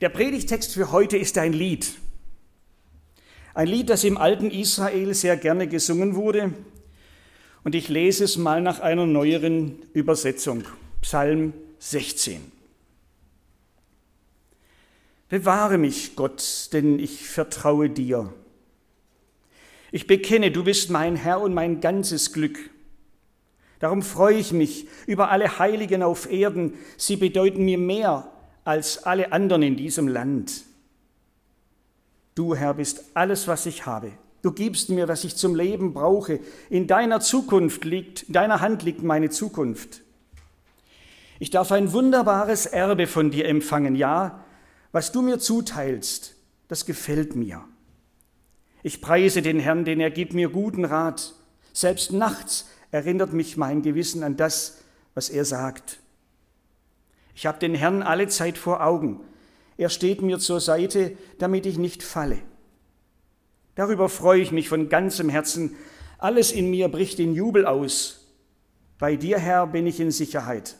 Der Predigtext für heute ist ein Lied. Ein Lied, das im alten Israel sehr gerne gesungen wurde. Und ich lese es mal nach einer neueren Übersetzung. Psalm 16. Bewahre mich, Gott, denn ich vertraue dir. Ich bekenne, du bist mein Herr und mein ganzes Glück. Darum freue ich mich über alle Heiligen auf Erden. Sie bedeuten mir mehr als alle anderen in diesem Land. Du, Herr, bist alles, was ich habe. Du gibst mir, was ich zum Leben brauche. In deiner Zukunft liegt, in deiner Hand liegt meine Zukunft. Ich darf ein wunderbares Erbe von dir empfangen. Ja, was du mir zuteilst, das gefällt mir. Ich preise den Herrn, denn er gibt mir guten Rat. Selbst nachts erinnert mich mein Gewissen an das, was er sagt. Ich habe den Herrn alle Zeit vor Augen. Er steht mir zur Seite, damit ich nicht falle. Darüber freue ich mich von ganzem Herzen. Alles in mir bricht in Jubel aus. Bei dir, Herr, bin ich in Sicherheit.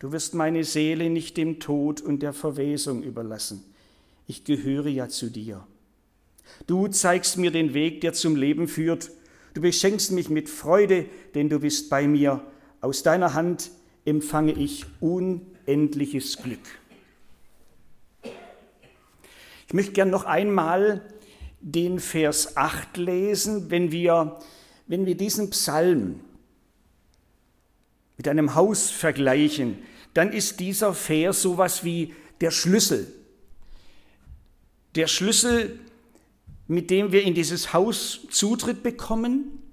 Du wirst meine Seele nicht dem Tod und der Verwesung überlassen. Ich gehöre ja zu dir. Du zeigst mir den Weg, der zum Leben führt. Du beschenkst mich mit Freude, denn du bist bei mir. Aus deiner Hand empfange ich unendliches Glück. Ich möchte gern noch einmal den Vers 8 lesen, wenn wir, wenn wir diesen Psalm mit einem Haus vergleichen, dann ist dieser Vers sowas wie der Schlüssel. Der Schlüssel, mit dem wir in dieses Haus Zutritt bekommen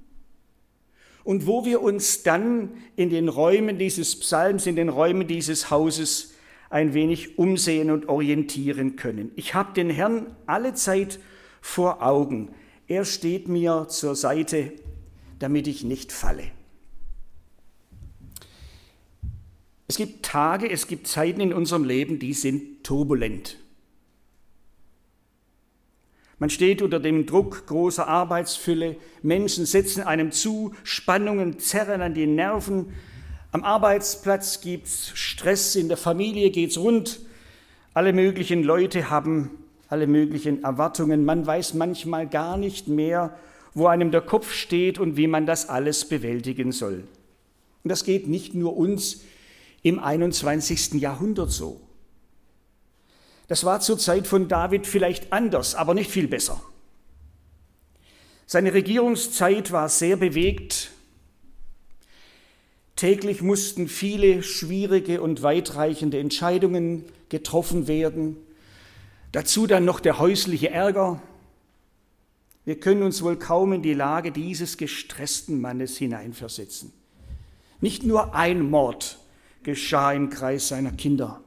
und wo wir uns dann in den Räumen dieses Psalms, in den Räumen dieses Hauses ein wenig umsehen und orientieren können. Ich habe den Herrn alle Zeit vor Augen. Er steht mir zur Seite, damit ich nicht falle. Es gibt Tage, es gibt Zeiten in unserem Leben, die sind turbulent. Man steht unter dem Druck großer Arbeitsfülle, Menschen setzen einem zu, Spannungen zerren an die Nerven, am Arbeitsplatz gibt es Stress, in der Familie geht es rund, alle möglichen Leute haben alle möglichen Erwartungen, man weiß manchmal gar nicht mehr, wo einem der Kopf steht und wie man das alles bewältigen soll. Und das geht nicht nur uns im 21. Jahrhundert so. Das war zur Zeit von David vielleicht anders, aber nicht viel besser. Seine Regierungszeit war sehr bewegt. Täglich mussten viele schwierige und weitreichende Entscheidungen getroffen werden. Dazu dann noch der häusliche Ärger. Wir können uns wohl kaum in die Lage dieses gestressten Mannes hineinversetzen. Nicht nur ein Mord geschah im Kreis seiner Kinder.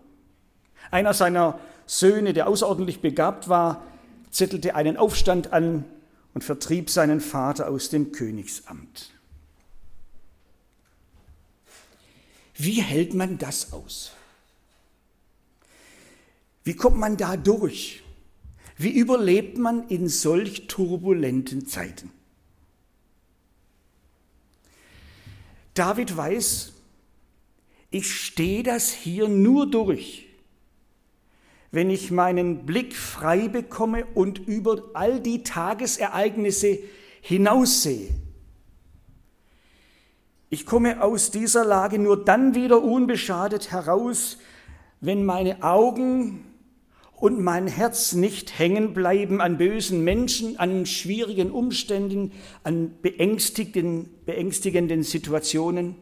Einer seiner Söhne, der außerordentlich begabt war, zettelte einen Aufstand an und vertrieb seinen Vater aus dem Königsamt. Wie hält man das aus? Wie kommt man da durch? Wie überlebt man in solch turbulenten Zeiten? David weiß, ich stehe das hier nur durch, wenn ich meinen Blick frei bekomme und über all die Tagesereignisse hinaussehe. Ich komme aus dieser Lage nur dann wieder unbeschadet heraus, wenn meine Augen und mein Herz nicht hängen bleiben an bösen Menschen, an schwierigen Umständen, an beängstigenden, beängstigenden Situationen.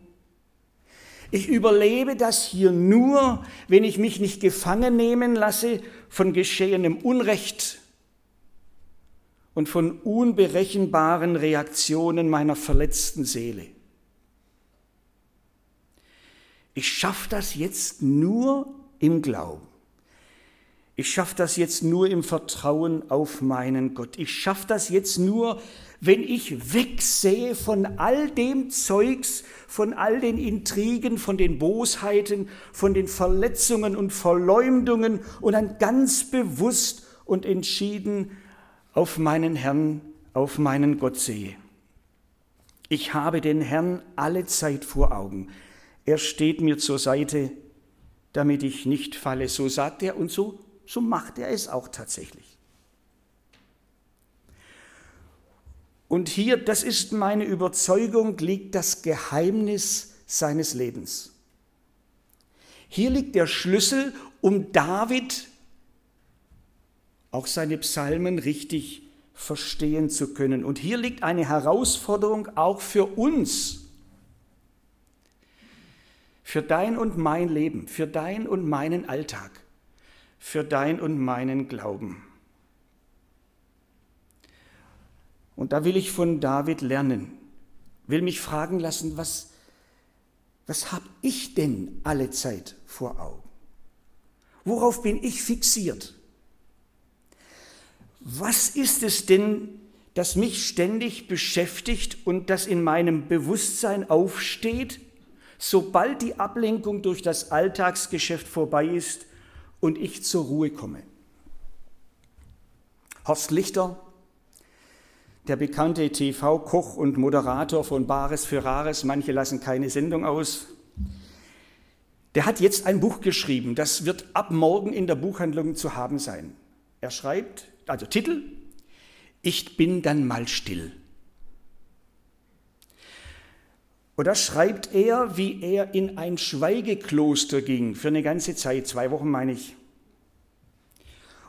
Ich überlebe das hier nur, wenn ich mich nicht gefangen nehmen lasse von geschehenem Unrecht und von unberechenbaren Reaktionen meiner verletzten Seele. Ich schaffe das jetzt nur im Glauben. Ich schaffe das jetzt nur im Vertrauen auf meinen Gott. Ich schaffe das jetzt nur, wenn ich wegsehe von all dem Zeugs, von all den Intrigen, von den Bosheiten, von den Verletzungen und Verleumdungen und dann ganz bewusst und entschieden auf meinen Herrn, auf meinen Gott sehe. Ich habe den Herrn alle Zeit vor Augen. Er steht mir zur Seite, damit ich nicht falle. So sagt er und so, so macht er es auch tatsächlich. Und hier, das ist meine Überzeugung, liegt das Geheimnis seines Lebens. Hier liegt der Schlüssel, um David auch seine Psalmen richtig verstehen zu können. Und hier liegt eine Herausforderung auch für uns, für dein und mein Leben, für dein und meinen Alltag, für dein und meinen Glauben. Und da will ich von David lernen, will mich fragen lassen, was, was habe ich denn alle Zeit vor Augen? Worauf bin ich fixiert? Was ist es denn, das mich ständig beschäftigt und das in meinem Bewusstsein aufsteht, sobald die Ablenkung durch das Alltagsgeschäft vorbei ist und ich zur Ruhe komme? Horst Lichter, der bekannte TV-Koch und Moderator von Bares für Rares, manche lassen keine Sendung aus, der hat jetzt ein Buch geschrieben, das wird ab morgen in der Buchhandlung zu haben sein. Er schreibt, also Titel, Ich bin dann mal still. Und da schreibt er, wie er in ein Schweigekloster ging, für eine ganze Zeit, zwei Wochen meine ich,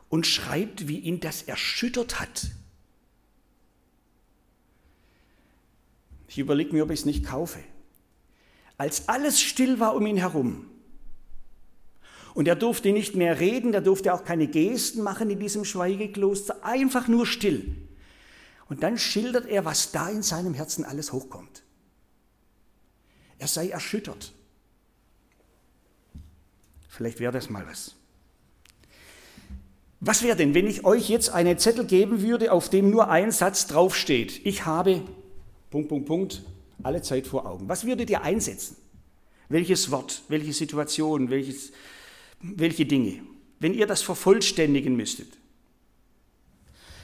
und schreibt, wie ihn das erschüttert hat. Ich überlege mir, ob ich es nicht kaufe. Als alles still war um ihn herum, und er durfte nicht mehr reden, er durfte auch keine Gesten machen in diesem Schweigekloster, einfach nur still. Und dann schildert er, was da in seinem Herzen alles hochkommt. Er sei erschüttert. Vielleicht wäre das mal was. Was wäre denn, wenn ich euch jetzt einen Zettel geben würde, auf dem nur ein Satz draufsteht? Ich habe, Punkt, Punkt, Punkt, alle Zeit vor Augen. Was würdet ihr einsetzen? Welches Wort, welche Situation, welches, welche Dinge, wenn ihr das vervollständigen müsstet.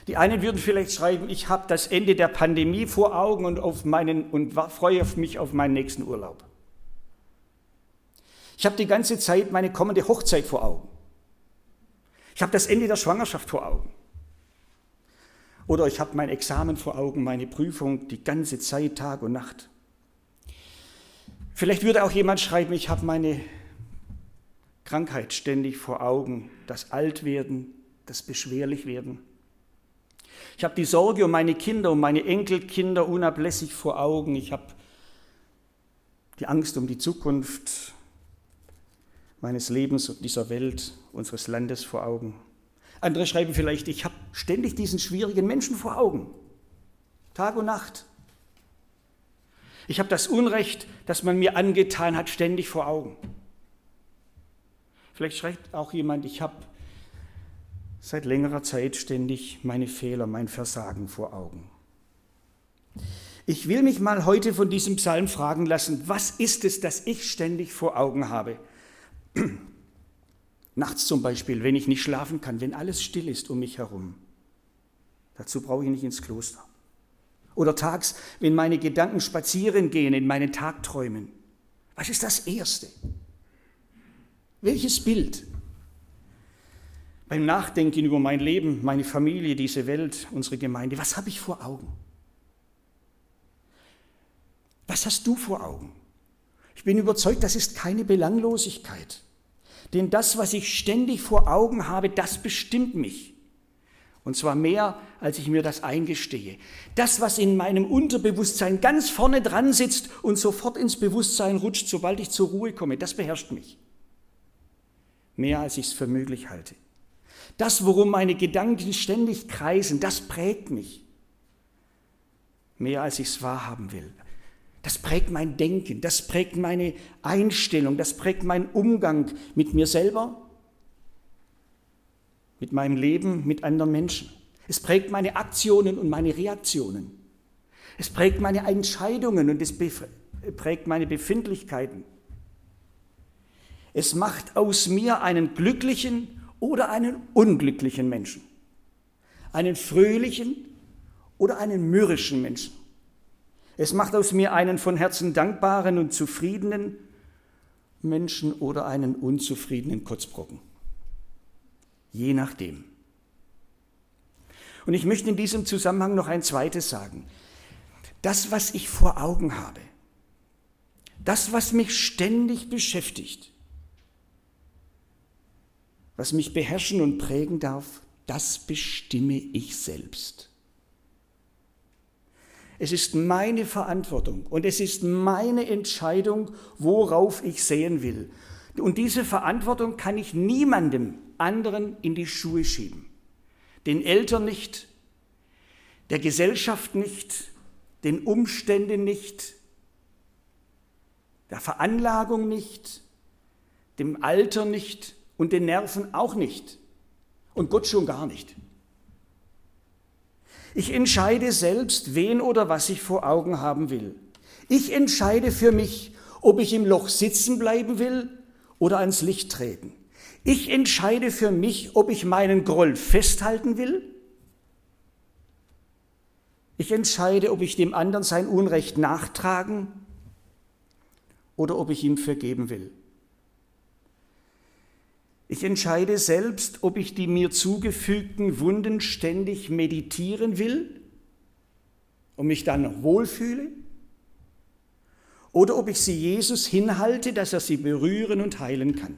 Die einen würden vielleicht schreiben, ich habe das Ende der Pandemie vor Augen und, auf meinen, und freue mich auf meinen nächsten Urlaub. Ich habe die ganze Zeit meine kommende Hochzeit vor Augen. Ich habe das Ende der Schwangerschaft vor Augen. Oder ich habe mein Examen vor Augen, meine Prüfung die ganze Zeit, Tag und Nacht. Vielleicht würde auch jemand schreiben, ich habe meine Krankheit ständig vor Augen, das Altwerden, das Beschwerlichwerden. Ich habe die Sorge um meine Kinder, um meine Enkelkinder unablässig vor Augen. Ich habe die Angst um die Zukunft meines Lebens und dieser Welt, unseres Landes vor Augen. Andere schreiben vielleicht, ich habe ständig diesen schwierigen Menschen vor Augen, Tag und Nacht. Ich habe das Unrecht, das man mir angetan hat, ständig vor Augen. Vielleicht schreibt auch jemand, ich habe seit längerer Zeit ständig meine Fehler, mein Versagen vor Augen. Ich will mich mal heute von diesem Psalm fragen lassen, was ist es, das ich ständig vor Augen habe? Nachts zum Beispiel, wenn ich nicht schlafen kann, wenn alles still ist um mich herum. Dazu brauche ich nicht ins Kloster. Oder tags, wenn meine Gedanken spazieren gehen in meinen Tagträumen. Was ist das Erste? Welches Bild? Beim Nachdenken über mein Leben, meine Familie, diese Welt, unsere Gemeinde, was habe ich vor Augen? Was hast du vor Augen? Ich bin überzeugt, das ist keine Belanglosigkeit. Denn das, was ich ständig vor Augen habe, das bestimmt mich. Und zwar mehr, als ich mir das eingestehe. Das, was in meinem Unterbewusstsein ganz vorne dran sitzt und sofort ins Bewusstsein rutscht, sobald ich zur Ruhe komme, das beherrscht mich mehr als ich es für möglich halte. Das, worum meine Gedanken ständig kreisen, das prägt mich mehr als ich es wahrhaben will. Das prägt mein Denken, das prägt meine Einstellung, das prägt meinen Umgang mit mir selber, mit meinem Leben, mit anderen Menschen. Es prägt meine Aktionen und meine Reaktionen. Es prägt meine Entscheidungen und es prägt meine Befindlichkeiten. Es macht aus mir einen glücklichen oder einen unglücklichen Menschen, einen fröhlichen oder einen mürrischen Menschen. Es macht aus mir einen von Herzen dankbaren und zufriedenen Menschen oder einen unzufriedenen Kotzbrocken. Je nachdem. Und ich möchte in diesem Zusammenhang noch ein zweites sagen. Das, was ich vor Augen habe, das, was mich ständig beschäftigt, was mich beherrschen und prägen darf, das bestimme ich selbst. Es ist meine Verantwortung und es ist meine Entscheidung, worauf ich sehen will. Und diese Verantwortung kann ich niemandem anderen in die Schuhe schieben. Den Eltern nicht, der Gesellschaft nicht, den Umständen nicht, der Veranlagung nicht, dem Alter nicht und den Nerven auch nicht und Gott schon gar nicht. Ich entscheide selbst, wen oder was ich vor Augen haben will. Ich entscheide für mich, ob ich im Loch sitzen bleiben will oder ans Licht treten. Ich entscheide für mich, ob ich meinen Groll festhalten will. Ich entscheide, ob ich dem anderen sein Unrecht nachtragen oder ob ich ihm vergeben will. Ich entscheide selbst, ob ich die mir zugefügten Wunden ständig meditieren will und mich dann wohlfühle, oder ob ich sie Jesus hinhalte, dass er sie berühren und heilen kann.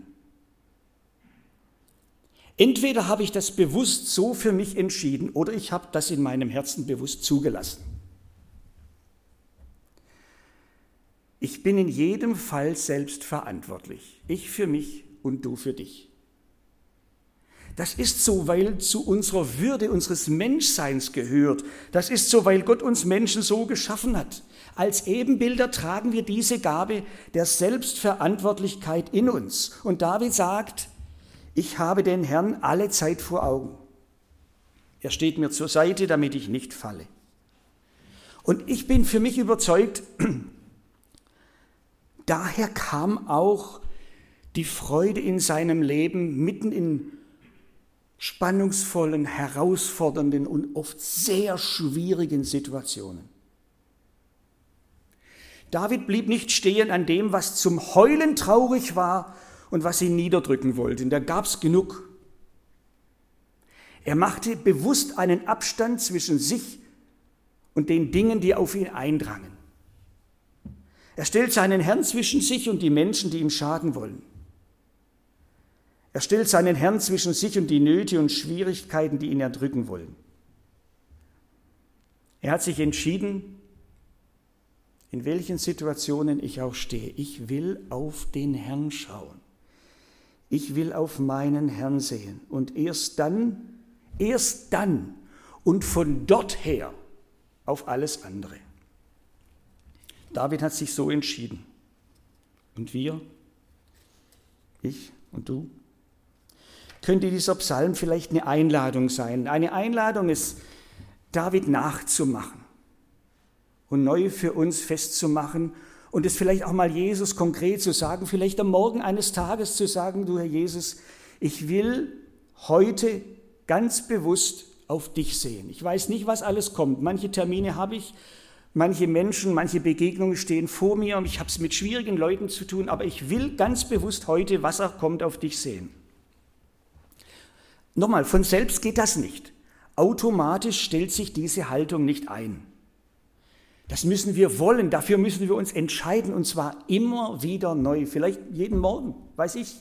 Entweder habe ich das bewusst so für mich entschieden oder ich habe das in meinem Herzen bewusst zugelassen. Ich bin in jedem Fall selbst verantwortlich. Ich für mich und du für dich. Das ist so, weil zu unserer Würde unseres Menschseins gehört. Das ist so, weil Gott uns Menschen so geschaffen hat. Als Ebenbilder tragen wir diese Gabe der Selbstverantwortlichkeit in uns. Und David sagt, ich habe den Herrn alle Zeit vor Augen. Er steht mir zur Seite, damit ich nicht falle. Und ich bin für mich überzeugt, daher kam auch die Freude in seinem Leben mitten in spannungsvollen, herausfordernden und oft sehr schwierigen Situationen. David blieb nicht stehen an dem, was zum Heulen traurig war und was ihn niederdrücken wollte. Da gab es genug. Er machte bewusst einen Abstand zwischen sich und den Dingen, die auf ihn eindrangen. Er stellt seinen Herrn zwischen sich und die Menschen, die ihm schaden wollen. Er stellt seinen Herrn zwischen sich und die Nöte und Schwierigkeiten, die ihn erdrücken wollen. Er hat sich entschieden, in welchen Situationen ich auch stehe. Ich will auf den Herrn schauen. Ich will auf meinen Herrn sehen. Und erst dann, erst dann und von dort her auf alles andere. David hat sich so entschieden. Und wir? Ich und du? Könnte dieser Psalm vielleicht eine Einladung sein. Eine Einladung ist, David nachzumachen und neu für uns festzumachen und es vielleicht auch mal Jesus konkret zu sagen, vielleicht am Morgen eines Tages zu sagen, du Herr Jesus, ich will heute ganz bewusst auf dich sehen. Ich weiß nicht, was alles kommt. Manche Termine habe ich, manche Menschen, manche Begegnungen stehen vor mir und ich habe es mit schwierigen Leuten zu tun, aber ich will ganz bewusst heute, was auch kommt, auf dich sehen. Nochmal, von selbst geht das nicht. Automatisch stellt sich diese Haltung nicht ein. Das müssen wir wollen, dafür müssen wir uns entscheiden und zwar immer wieder neu, vielleicht jeden Morgen, weiß ich.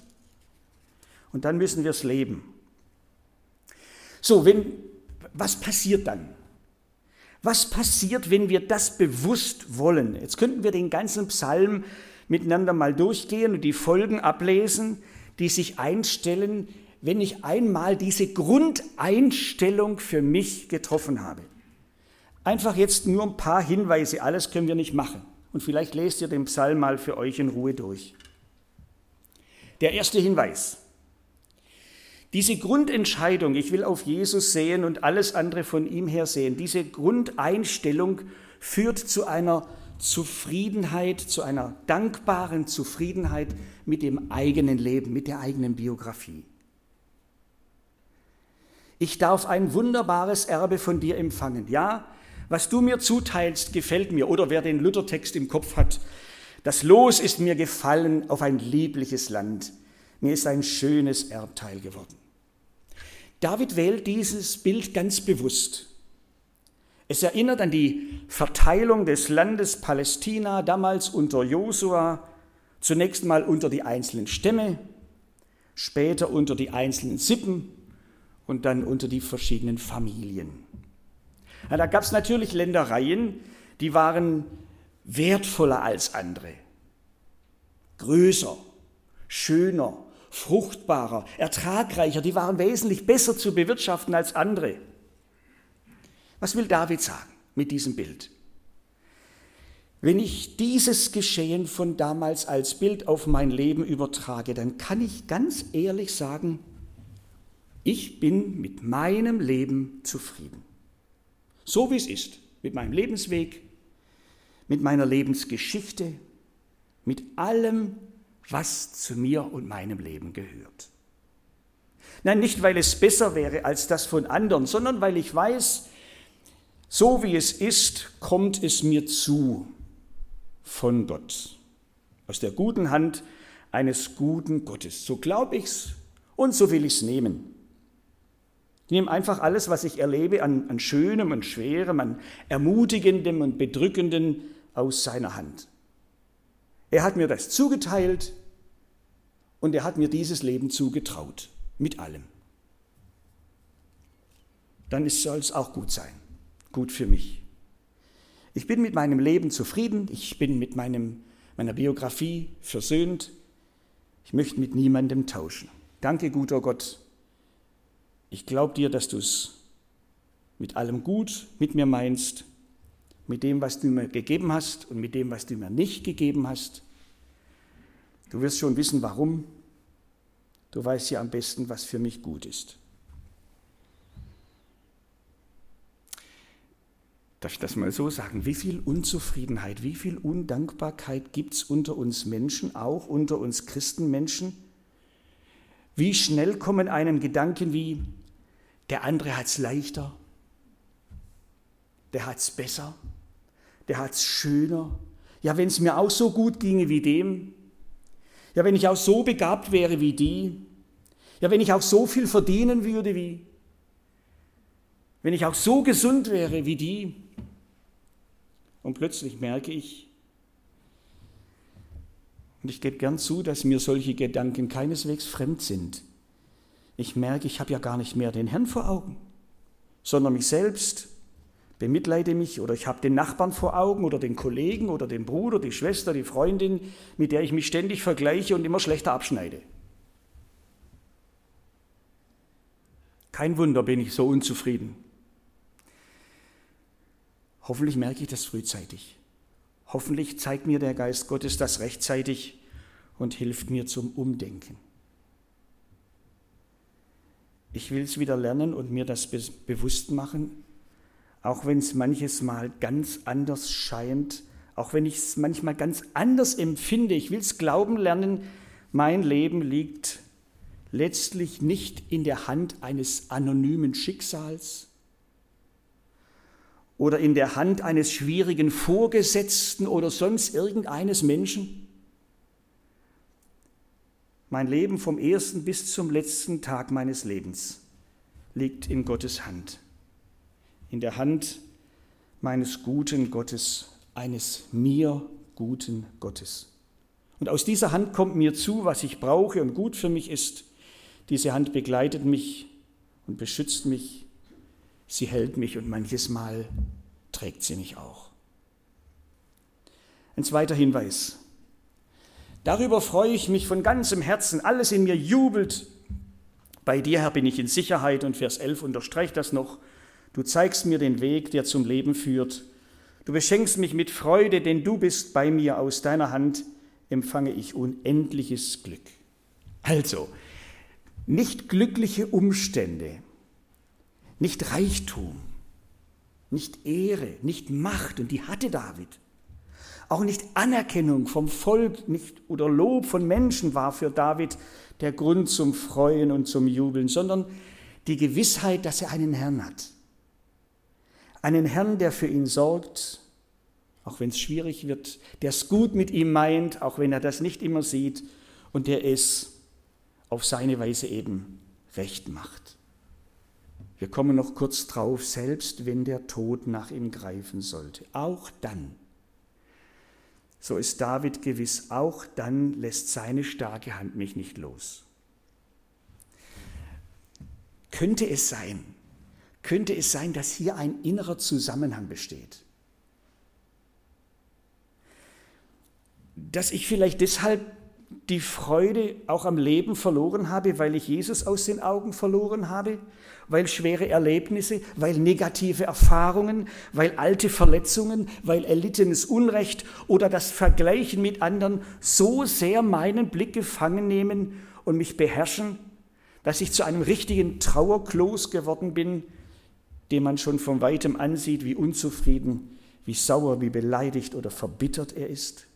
Und dann müssen wir es leben. So, wenn, was passiert dann? Was passiert, wenn wir das bewusst wollen? Jetzt könnten wir den ganzen Psalm miteinander mal durchgehen und die Folgen ablesen, die sich einstellen, wenn ich einmal diese Grundeinstellung für mich getroffen habe. Einfach jetzt nur ein paar Hinweise, alles können wir nicht machen. Und vielleicht lest ihr den Psalm mal für euch in Ruhe durch. Der erste Hinweis. Diese Grundentscheidung, ich will auf Jesus sehen und alles andere von ihm her sehen, diese Grundeinstellung führt zu einer Zufriedenheit, zu einer dankbaren Zufriedenheit mit dem eigenen Leben, mit der eigenen Biografie. Ich darf ein wunderbares Erbe von dir empfangen. Ja, was du mir zuteilst, gefällt mir. Oder wer den Luthertext im Kopf hat, Das Los ist mir gefallen auf ein liebliches Land. Mir ist ein schönes Erbteil geworden. David wählt dieses Bild ganz bewusst. Es erinnert an die Verteilung des Landes Palästina damals unter Josua, zunächst mal unter die einzelnen Stämme, später unter die einzelnen Sippen und dann unter die verschiedenen Familien. Ja, da gab es natürlich Ländereien, die waren wertvoller als andere, größer, schöner, fruchtbarer, ertragreicher, die waren wesentlich besser zu bewirtschaften als andere. Was will David sagen mit diesem Bild? Wenn ich dieses Geschehen von damals als Bild auf mein Leben übertrage, dann kann ich ganz ehrlich sagen, ich bin mit meinem Leben zufrieden. So wie es ist, mit meinem Lebensweg, mit meiner Lebensgeschichte, mit allem, was zu mir und meinem Leben gehört. Nein, nicht weil es besser wäre als das von anderen, sondern weil ich weiß, so wie es ist, kommt es mir zu von Gott. Aus der guten Hand eines guten Gottes. So glaube ich's und so will ich's nehmen. Ich nehme einfach alles, was ich erlebe, an, an Schönem und Schwerem, an Ermutigendem und Bedrückendem aus seiner Hand. Er hat mir das zugeteilt und er hat mir dieses Leben zugetraut, mit allem. Dann soll es auch gut sein gut für mich. Ich bin mit meinem Leben zufrieden, ich bin mit meinem, meiner Biografie versöhnt, ich möchte mit niemandem tauschen. Danke, guter Gott. Ich glaube dir, dass du es mit allem gut mit mir meinst, mit dem, was du mir gegeben hast und mit dem, was du mir nicht gegeben hast. Du wirst schon wissen, warum. Du weißt ja am besten, was für mich gut ist. darf ich das mal so sagen, wie viel Unzufriedenheit, wie viel Undankbarkeit gibt es unter uns Menschen, auch unter uns Christenmenschen? Wie schnell kommen einem Gedanken wie, der andere hat es leichter, der hat es besser, der hat es schöner. Ja, wenn es mir auch so gut ginge wie dem, ja, wenn ich auch so begabt wäre wie die, ja, wenn ich auch so viel verdienen würde wie, wenn ich auch so gesund wäre wie die, und plötzlich merke ich, und ich gebe gern zu, dass mir solche Gedanken keineswegs fremd sind. Ich merke, ich habe ja gar nicht mehr den Herrn vor Augen, sondern mich selbst, bemitleide mich oder ich habe den Nachbarn vor Augen oder den Kollegen oder den Bruder, die Schwester, die Freundin, mit der ich mich ständig vergleiche und immer schlechter abschneide. Kein Wunder bin ich so unzufrieden. Hoffentlich merke ich das frühzeitig. Hoffentlich zeigt mir der Geist Gottes das rechtzeitig und hilft mir zum Umdenken. Ich will es wieder lernen und mir das bewusst machen, auch wenn es manches Mal ganz anders scheint, auch wenn ich es manchmal ganz anders empfinde. Ich will es glauben lernen, mein Leben liegt letztlich nicht in der Hand eines anonymen Schicksals, oder in der Hand eines schwierigen Vorgesetzten oder sonst irgendeines Menschen? Mein Leben vom ersten bis zum letzten Tag meines Lebens liegt in Gottes Hand, in der Hand meines guten Gottes, eines mir guten Gottes. Und aus dieser Hand kommt mir zu, was ich brauche und gut für mich ist. Diese Hand begleitet mich und beschützt mich sie hält mich und manches Mal trägt sie mich auch. Ein zweiter Hinweis. Darüber freue ich mich von ganzem Herzen. Alles in mir jubelt. Bei dir, Herr, bin ich in Sicherheit. Und Vers 11 unterstreicht das noch. Du zeigst mir den Weg, der zum Leben führt. Du beschenkst mich mit Freude, denn du bist bei mir. Aus deiner Hand empfange ich unendliches Glück. Also, nicht glückliche Umstände, nicht Reichtum, nicht Ehre, nicht Macht, und die hatte David. Auch nicht Anerkennung vom Volk nicht, oder Lob von Menschen war für David der Grund zum Freuen und zum Jubeln, sondern die Gewissheit, dass er einen Herrn hat. Einen Herrn, der für ihn sorgt, auch wenn es schwierig wird, der es gut mit ihm meint, auch wenn er das nicht immer sieht und der es auf seine Weise eben recht macht. Wir kommen noch kurz drauf, selbst wenn der Tod nach ihm greifen sollte. Auch dann, so ist David gewiss, auch dann lässt seine starke Hand mich nicht los. Könnte es sein, könnte es sein, dass hier ein innerer Zusammenhang besteht? Dass ich vielleicht deshalb die Freude auch am Leben verloren habe, weil ich Jesus aus den Augen verloren habe, weil schwere Erlebnisse, weil negative Erfahrungen, weil alte Verletzungen, weil erlittenes Unrecht oder das Vergleichen mit anderen so sehr meinen Blick gefangen nehmen und mich beherrschen, dass ich zu einem richtigen Trauerklos geworden bin, den man schon von weitem ansieht, wie unzufrieden, wie sauer, wie beleidigt oder verbittert er ist.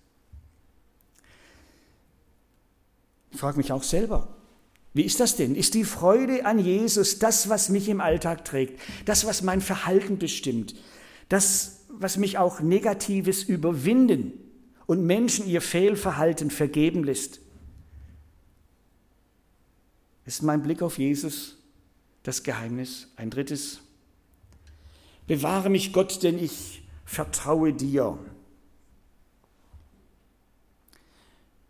Ich frage mich auch selber, wie ist das denn? Ist die Freude an Jesus das, was mich im Alltag trägt, das, was mein Verhalten bestimmt, das, was mich auch Negatives überwinden und Menschen ihr Fehlverhalten vergeben lässt? Ist mein Blick auf Jesus das Geheimnis? Ein drittes. Bewahre mich Gott, denn ich vertraue dir.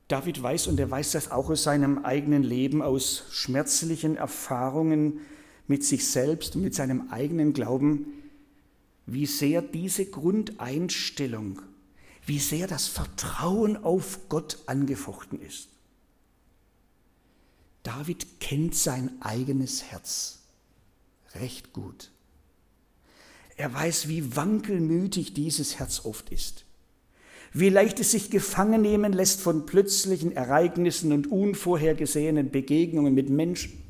David weiß, und er weiß das auch aus seinem eigenen Leben, aus schmerzlichen Erfahrungen mit sich selbst und mit seinem eigenen Glauben, wie sehr diese Grundeinstellung, wie sehr das Vertrauen auf Gott angefochten ist. David kennt sein eigenes Herz recht gut. Er weiß, wie wankelmütig dieses Herz oft ist wie leicht es sich gefangen nehmen lässt von plötzlichen Ereignissen und unvorhergesehenen Begegnungen mit Menschen.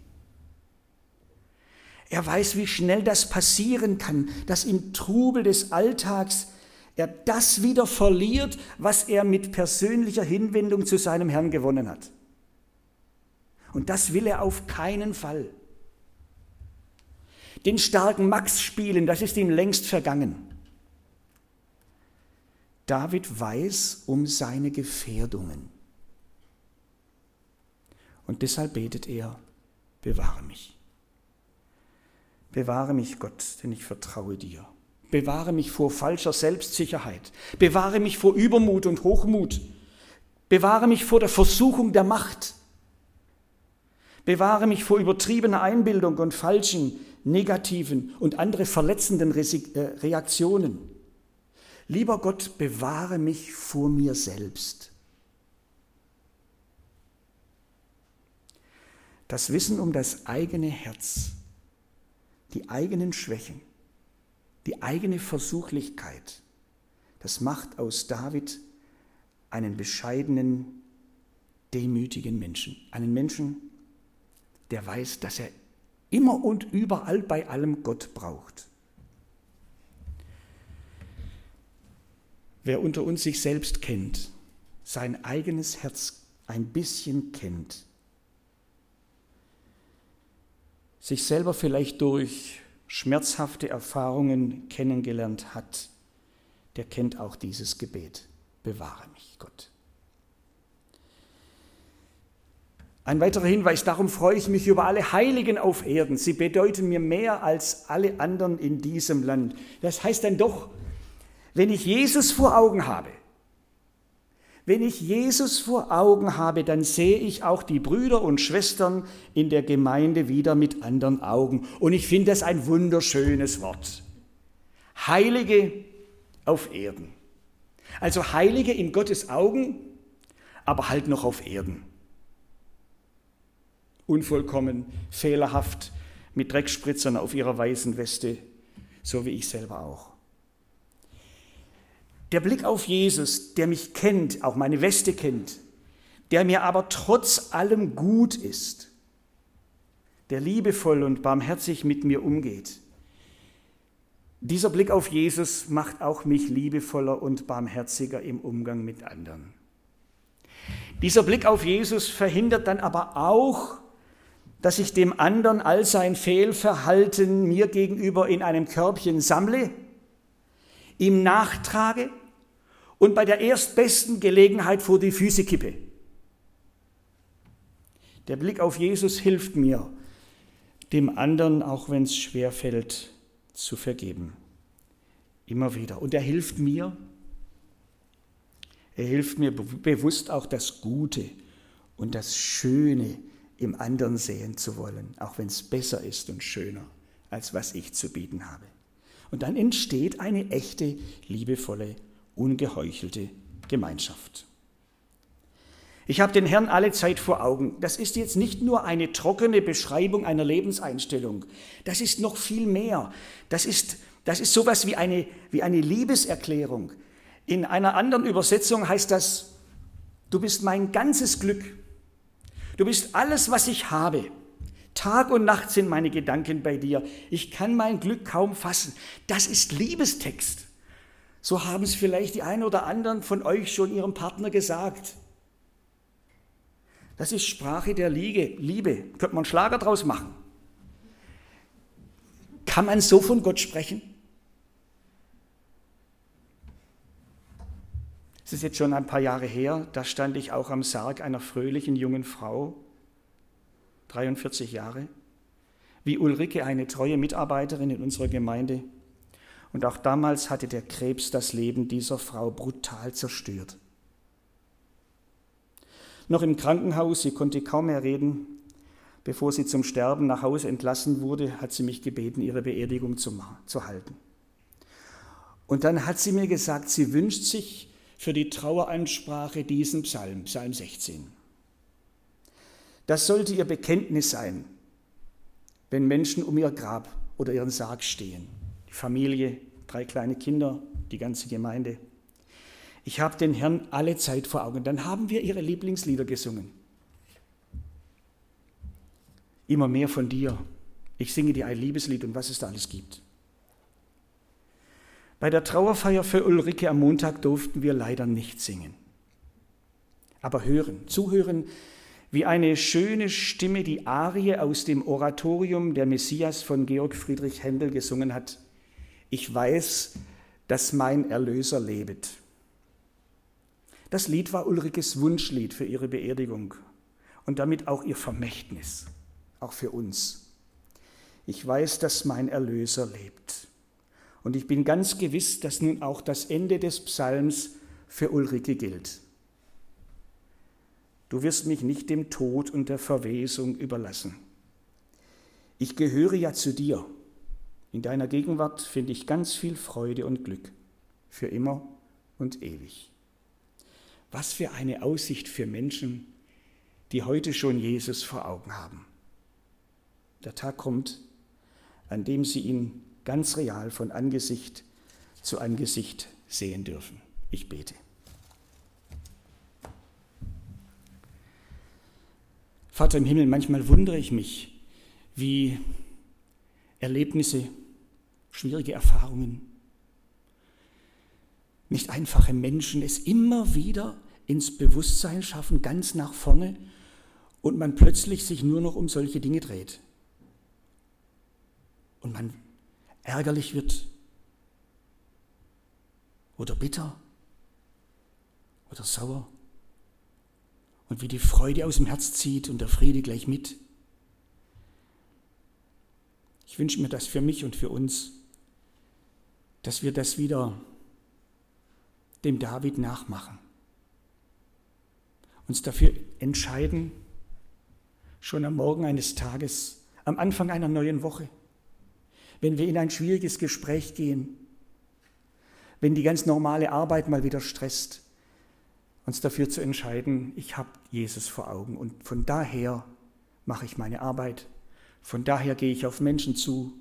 Er weiß, wie schnell das passieren kann, dass im Trubel des Alltags er das wieder verliert, was er mit persönlicher Hinwendung zu seinem Herrn gewonnen hat. Und das will er auf keinen Fall. Den starken Max spielen, das ist ihm längst vergangen. David weiß um seine Gefährdungen. Und deshalb betet er, bewahre mich. Bewahre mich, Gott, denn ich vertraue dir. Bewahre mich vor falscher Selbstsicherheit. Bewahre mich vor Übermut und Hochmut. Bewahre mich vor der Versuchung der Macht. Bewahre mich vor übertriebener Einbildung und falschen, negativen und andere verletzenden äh, Reaktionen. Lieber Gott, bewahre mich vor mir selbst. Das Wissen um das eigene Herz, die eigenen Schwächen, die eigene Versuchlichkeit, das macht aus David einen bescheidenen, demütigen Menschen. Einen Menschen, der weiß, dass er immer und überall bei allem Gott braucht. Wer unter uns sich selbst kennt, sein eigenes Herz ein bisschen kennt, sich selber vielleicht durch schmerzhafte Erfahrungen kennengelernt hat, der kennt auch dieses Gebet. Bewahre mich, Gott. Ein weiterer Hinweis, darum freue ich mich über alle Heiligen auf Erden. Sie bedeuten mir mehr als alle anderen in diesem Land. Das heißt dann doch, wenn ich Jesus vor Augen habe, wenn ich Jesus vor Augen habe, dann sehe ich auch die Brüder und Schwestern in der Gemeinde wieder mit anderen Augen. Und ich finde das ein wunderschönes Wort. Heilige auf Erden. Also Heilige in Gottes Augen, aber halt noch auf Erden. Unvollkommen, fehlerhaft, mit Dreckspritzern auf ihrer weißen Weste, so wie ich selber auch. Der Blick auf Jesus, der mich kennt, auch meine Weste kennt, der mir aber trotz allem gut ist, der liebevoll und barmherzig mit mir umgeht. Dieser Blick auf Jesus macht auch mich liebevoller und barmherziger im Umgang mit anderen. Dieser Blick auf Jesus verhindert dann aber auch, dass ich dem anderen all sein Fehlverhalten mir gegenüber in einem Körbchen sammle ihm nachtrage und bei der erstbesten Gelegenheit vor die Füße kippe. Der Blick auf Jesus hilft mir, dem anderen, auch wenn es schwer fällt, zu vergeben. Immer wieder. Und er hilft mir, er hilft mir bewusst auch das Gute und das Schöne im anderen sehen zu wollen, auch wenn es besser ist und schöner, als was ich zu bieten habe. Und dann entsteht eine echte, liebevolle, ungeheuchelte Gemeinschaft. Ich habe den Herrn alle Zeit vor Augen. Das ist jetzt nicht nur eine trockene Beschreibung einer Lebenseinstellung. Das ist noch viel mehr. Das ist, das ist sowas wie eine, wie eine Liebeserklärung. In einer anderen Übersetzung heißt das, du bist mein ganzes Glück. Du bist alles, was ich habe. Tag und Nacht sind meine Gedanken bei dir. Ich kann mein Glück kaum fassen. Das ist Liebestext. So haben es vielleicht die einen oder anderen von euch schon ihrem Partner gesagt. Das ist Sprache der Liebe. Liebe. Könnte man einen Schlager draus machen. Kann man so von Gott sprechen? Es ist jetzt schon ein paar Jahre her, da stand ich auch am Sarg einer fröhlichen jungen Frau, 43 Jahre, wie Ulrike, eine treue Mitarbeiterin in unserer Gemeinde. Und auch damals hatte der Krebs das Leben dieser Frau brutal zerstört. Noch im Krankenhaus, sie konnte kaum mehr reden. Bevor sie zum Sterben nach Hause entlassen wurde, hat sie mich gebeten, ihre Beerdigung zu, zu halten. Und dann hat sie mir gesagt, sie wünscht sich für die Traueransprache diesen Psalm, Psalm 16. Das sollte ihr Bekenntnis sein, wenn Menschen um ihr Grab oder ihren Sarg stehen. Die Familie, drei kleine Kinder, die ganze Gemeinde. Ich habe den Herrn alle Zeit vor Augen. Dann haben wir ihre Lieblingslieder gesungen. Immer mehr von dir. Ich singe dir ein Liebeslied und was es da alles gibt. Bei der Trauerfeier für Ulrike am Montag durften wir leider nicht singen. Aber hören, zuhören, wie eine schöne Stimme die Arie aus dem Oratorium der Messias von Georg Friedrich Händel gesungen hat. Ich weiß, dass mein Erlöser lebet. Das Lied war Ulrikes Wunschlied für ihre Beerdigung und damit auch ihr Vermächtnis, auch für uns. Ich weiß, dass mein Erlöser lebt. Und ich bin ganz gewiss, dass nun auch das Ende des Psalms für Ulrike gilt. Du wirst mich nicht dem Tod und der Verwesung überlassen. Ich gehöre ja zu dir. In deiner Gegenwart finde ich ganz viel Freude und Glück, für immer und ewig. Was für eine Aussicht für Menschen, die heute schon Jesus vor Augen haben. Der Tag kommt, an dem sie ihn ganz real von Angesicht zu Angesicht sehen dürfen. Ich bete. Vater im Himmel, manchmal wundere ich mich, wie Erlebnisse, schwierige Erfahrungen, nicht einfache Menschen es immer wieder ins Bewusstsein schaffen, ganz nach vorne, und man plötzlich sich nur noch um solche Dinge dreht. Und man ärgerlich wird oder bitter oder sauer und wie die Freude aus dem Herz zieht und der Friede gleich mit. Ich wünsche mir das für mich und für uns, dass wir das wieder dem David nachmachen uns dafür entscheiden, schon am Morgen eines Tages, am Anfang einer neuen Woche, wenn wir in ein schwieriges Gespräch gehen, wenn die ganz normale Arbeit mal wieder stresst, uns dafür zu entscheiden, ich habe Jesus vor Augen und von daher mache ich meine Arbeit, von daher gehe ich auf Menschen zu,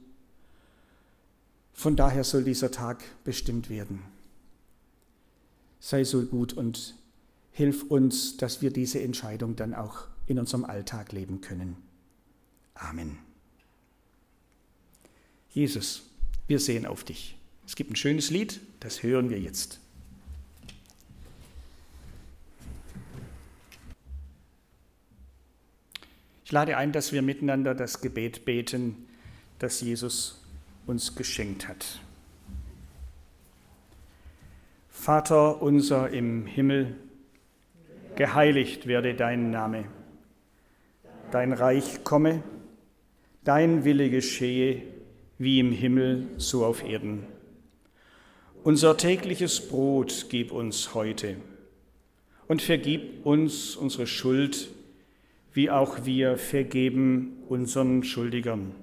von daher soll dieser Tag bestimmt werden. Sei so gut und Hilf uns, dass wir diese Entscheidung dann auch in unserem Alltag leben können. Amen. Jesus, wir sehen auf dich. Es gibt ein schönes Lied, das hören wir jetzt. Ich lade ein, dass wir miteinander das Gebet beten, das Jesus uns geschenkt hat. Vater unser im Himmel, geheiligt werde dein Name, dein Reich komme, dein Wille geschehe, wie im Himmel, so auf Erden. Unser tägliches Brot gib uns heute und vergib uns unsere Schuld, wie auch wir vergeben unseren Schuldigern.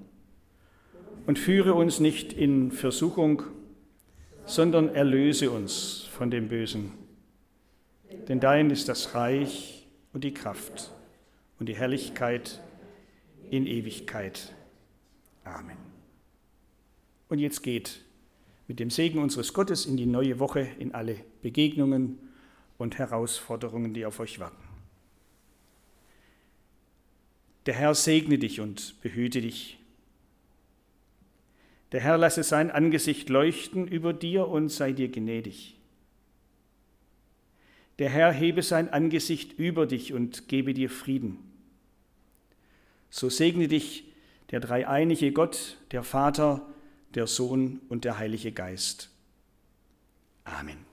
Und führe uns nicht in Versuchung, sondern erlöse uns von dem Bösen. Denn dein ist das Reich und die Kraft und die Herrlichkeit in Ewigkeit. Amen. Und jetzt geht mit dem Segen unseres Gottes in die neue Woche, in alle Begegnungen und Herausforderungen, die auf euch warten. Der Herr segne dich und behüte dich. Der Herr lasse sein Angesicht leuchten über dir und sei dir gnädig. Der Herr hebe sein Angesicht über dich und gebe dir Frieden. So segne dich der dreieinige Gott, der Vater, der Sohn und der Heilige Geist. Amen.